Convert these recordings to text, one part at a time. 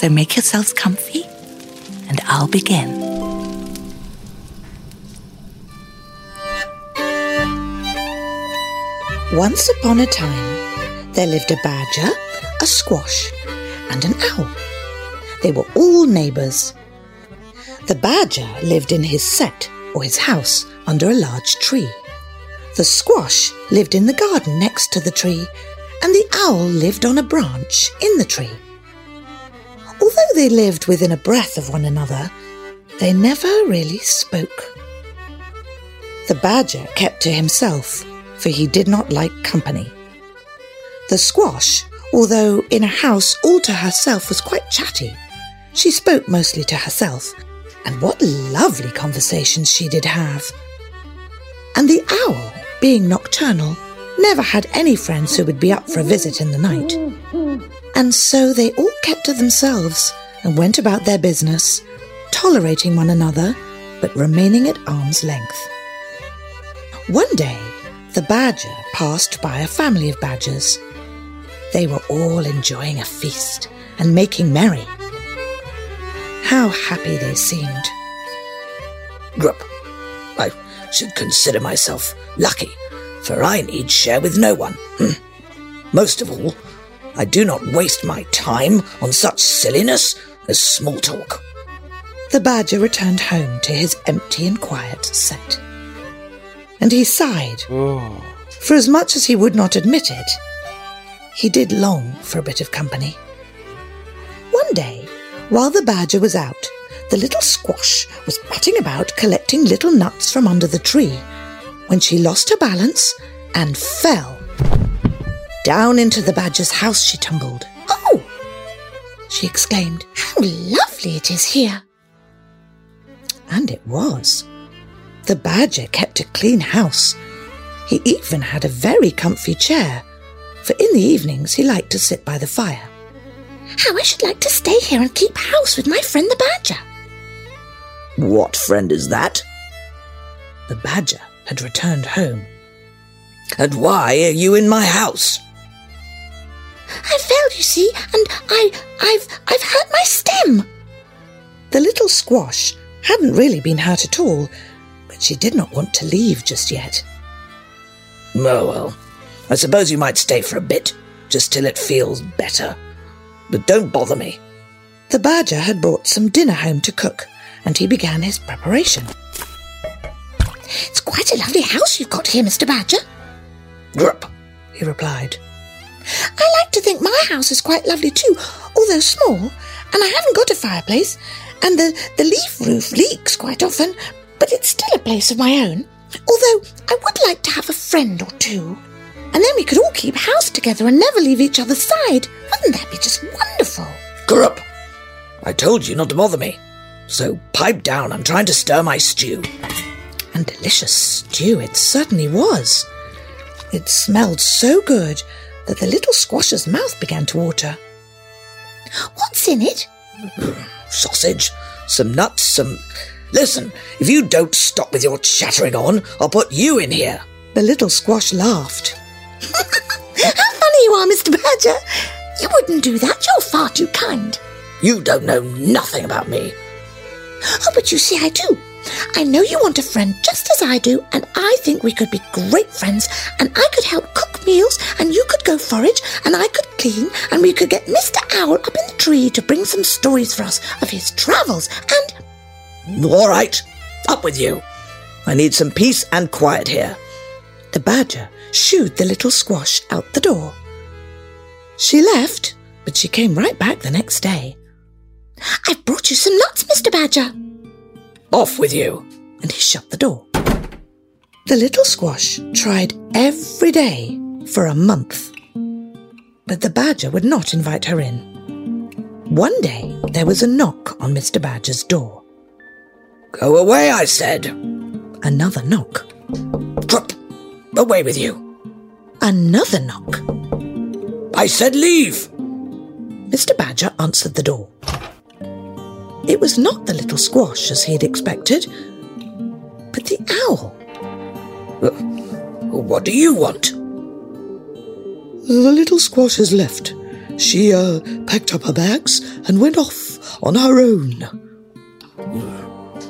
So make yourselves comfy, and I'll begin. Once upon a time, there lived a badger, a squash, and an owl. They were all neighbours. The badger lived in his sett, or his house, under a large tree. The squash lived in the garden next to the tree, and the owl lived on a branch in the tree. Although they lived within a breath of one another, they never really spoke. The badger kept to himself, for he did not like company. The squash, although in a house all to herself, was quite chatty. She spoke mostly to herself, and what lovely conversations she did have. And the owl, being nocturnal, never had any friends who would be up for a visit in the night. And so they all kept to themselves and went about their business, tolerating one another, but remaining at arm's length. One day, the badger passed by a family of badgers. They were all enjoying a feast and making merry. How happy they seemed. Grup, I should consider myself lucky, for I need share with no one. Hmm. Most of all, I do not waste my time on such silliness as small talk. The badger returned home to his empty and quiet sett. And he sighed, oh. for as much as he would not admit it, he did long for a bit of company. One day, while the badger was out, the little squash was butting about collecting little nuts from under the tree when she lost her balance and fell. Down into the badger's house she tumbled. Oh! she exclaimed. How lovely it is here! And it was. The badger kept a clean house. He even had a very comfy chair, for in the evenings he liked to sit by the fire. How I should like to stay here and keep house with my friend the badger. What friend is that? The badger had returned home. And why are you in my house? I fell, you see, and I, I've, I've hurt my stem. The little squash hadn't really been hurt at all, but she did not want to leave just yet. Oh well, I suppose you might stay for a bit, just till it feels better. But don't bother me. The badger had brought some dinner home to cook, and he began his preparation. It's quite a lovely house you've got here, Mr. Badger. Grup, he replied. I like to think my house is quite lovely too, although small, and I haven't got a fireplace, and the, the leaf roof leaks quite often, but it's still a place of my own. Although I would like to have a friend or two. And then we could all keep house together and never leave each other's side. Wouldn't that be just wonderful? Grup! I told you not to bother me. So pipe down, I'm trying to stir my stew. And delicious stew it certainly was. It smelled so good that the little squash's mouth began to water. What's in it? Sausage, some nuts, some. Listen, if you don't stop with your chattering on, I'll put you in here. The little squash laughed. How funny you are, Mr. Badger. You wouldn't do that. You're far too kind. You don't know nothing about me. Oh, but you see, I do. I know you want a friend just as I do, and I think we could be great friends, and I could help cook meals, and you could go forage, and I could clean, and we could get Mr. Owl up in the tree to bring some stories for us of his travels, and. All right, up with you. I need some peace and quiet here. The badger shooed the little squash out the door. She left, but she came right back the next day. I've brought you some nuts, Mr. Badger. Off with you. And he shut the door. The little squash tried every day for a month, but the badger would not invite her in. One day there was a knock on Mr. Badger's door. Go away, I said. Another knock. Drop. Away with you. Another knock. I said leave. Mr. Badger answered the door. It was not the little squash as he had expected, but the owl. Uh, what do you want? The little squash has left. She uh, packed up her bags and went off on her own.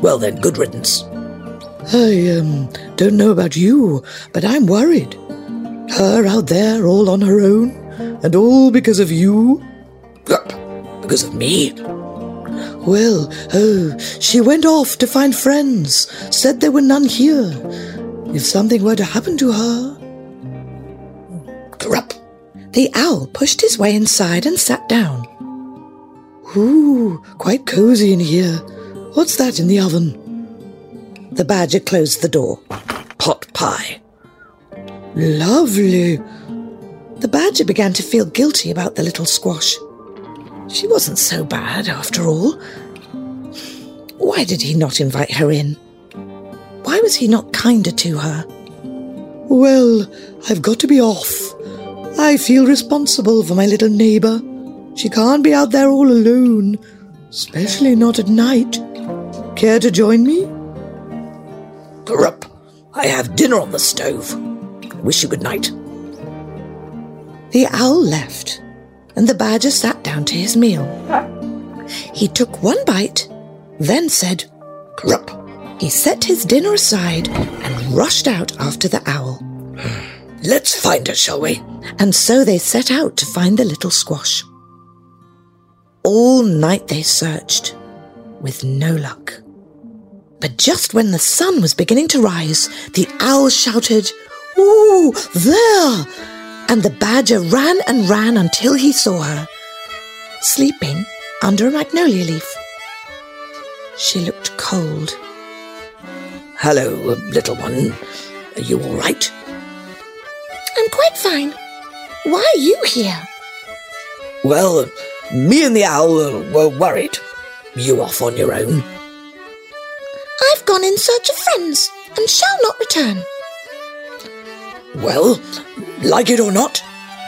Well, then, good riddance. I um, don't know about you, but I'm worried. Her out there all on her own, and all because of you? Because of me? Well, oh, she went off to find friends, said there were none here. If something were to happen to her. Corrupt. The owl pushed his way inside and sat down. Ooh, quite cozy in here. What's that in the oven? The badger closed the door. Pot pie. Lovely. The badger began to feel guilty about the little squash. She wasn't so bad, after all. Why did he not invite her in? Why was he not kinder to her? Well, I've got to be off. I feel responsible for my little neighbour. She can't be out there all alone, especially not at night. Care to join me? Grup, I have dinner on the stove. Wish you good night. The owl left, and the badger sat down to his meal. He took one bite, then said, Grup. He set his dinner aside and rushed out after the owl. Let's find her, shall we? And so they set out to find the little squash. All night they searched, with no luck. But just when the sun was beginning to rise, the owl shouted, Ooh, there! And the badger ran and ran until he saw her, sleeping under a magnolia leaf. She looked cold. Hello, little one. Are you all right? I'm quite fine. Why are you here? Well, me and the owl were worried. You off on your own? I've gone in search of friends and shall not return. Well, like it or not,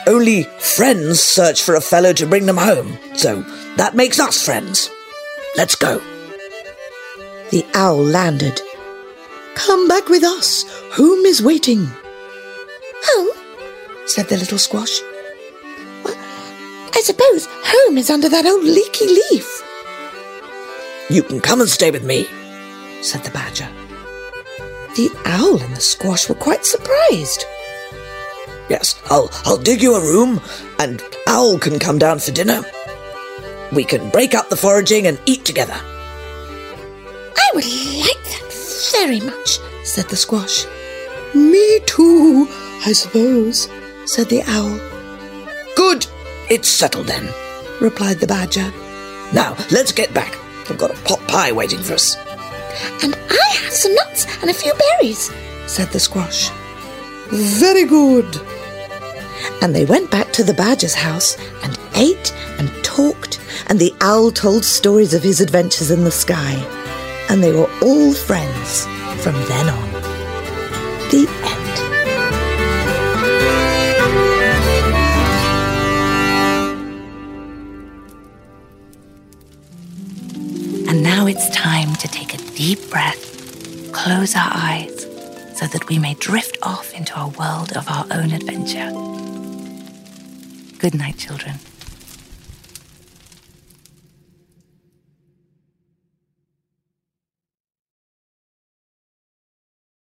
only friends search for a fellow to bring them home, so that makes us friends. Let's go. The owl landed. Come back with us. Home is waiting. Home? said the little squash. Well, I suppose home is under that old leaky leaf. You can come and stay with me, said the badger. The owl and the squash were quite surprised. Yes, I'll I'll dig you a room, and Owl can come down for dinner. We can break up the foraging and eat together. I would like that very much, said the squash. Me too, I suppose, said the owl. Good, it's settled then, replied the badger. Now, let's get back. I've got a pot pie waiting for us. And I have some nuts and a few berries, said the squash. Very good. And they went back to the badger's house and ate and talked, and the owl told stories of his adventures in the sky. And they were all friends from then on. The end. And now it's time to take a deep breath, close our eyes, so that we may drift off into a world of our own adventure. Good night, children.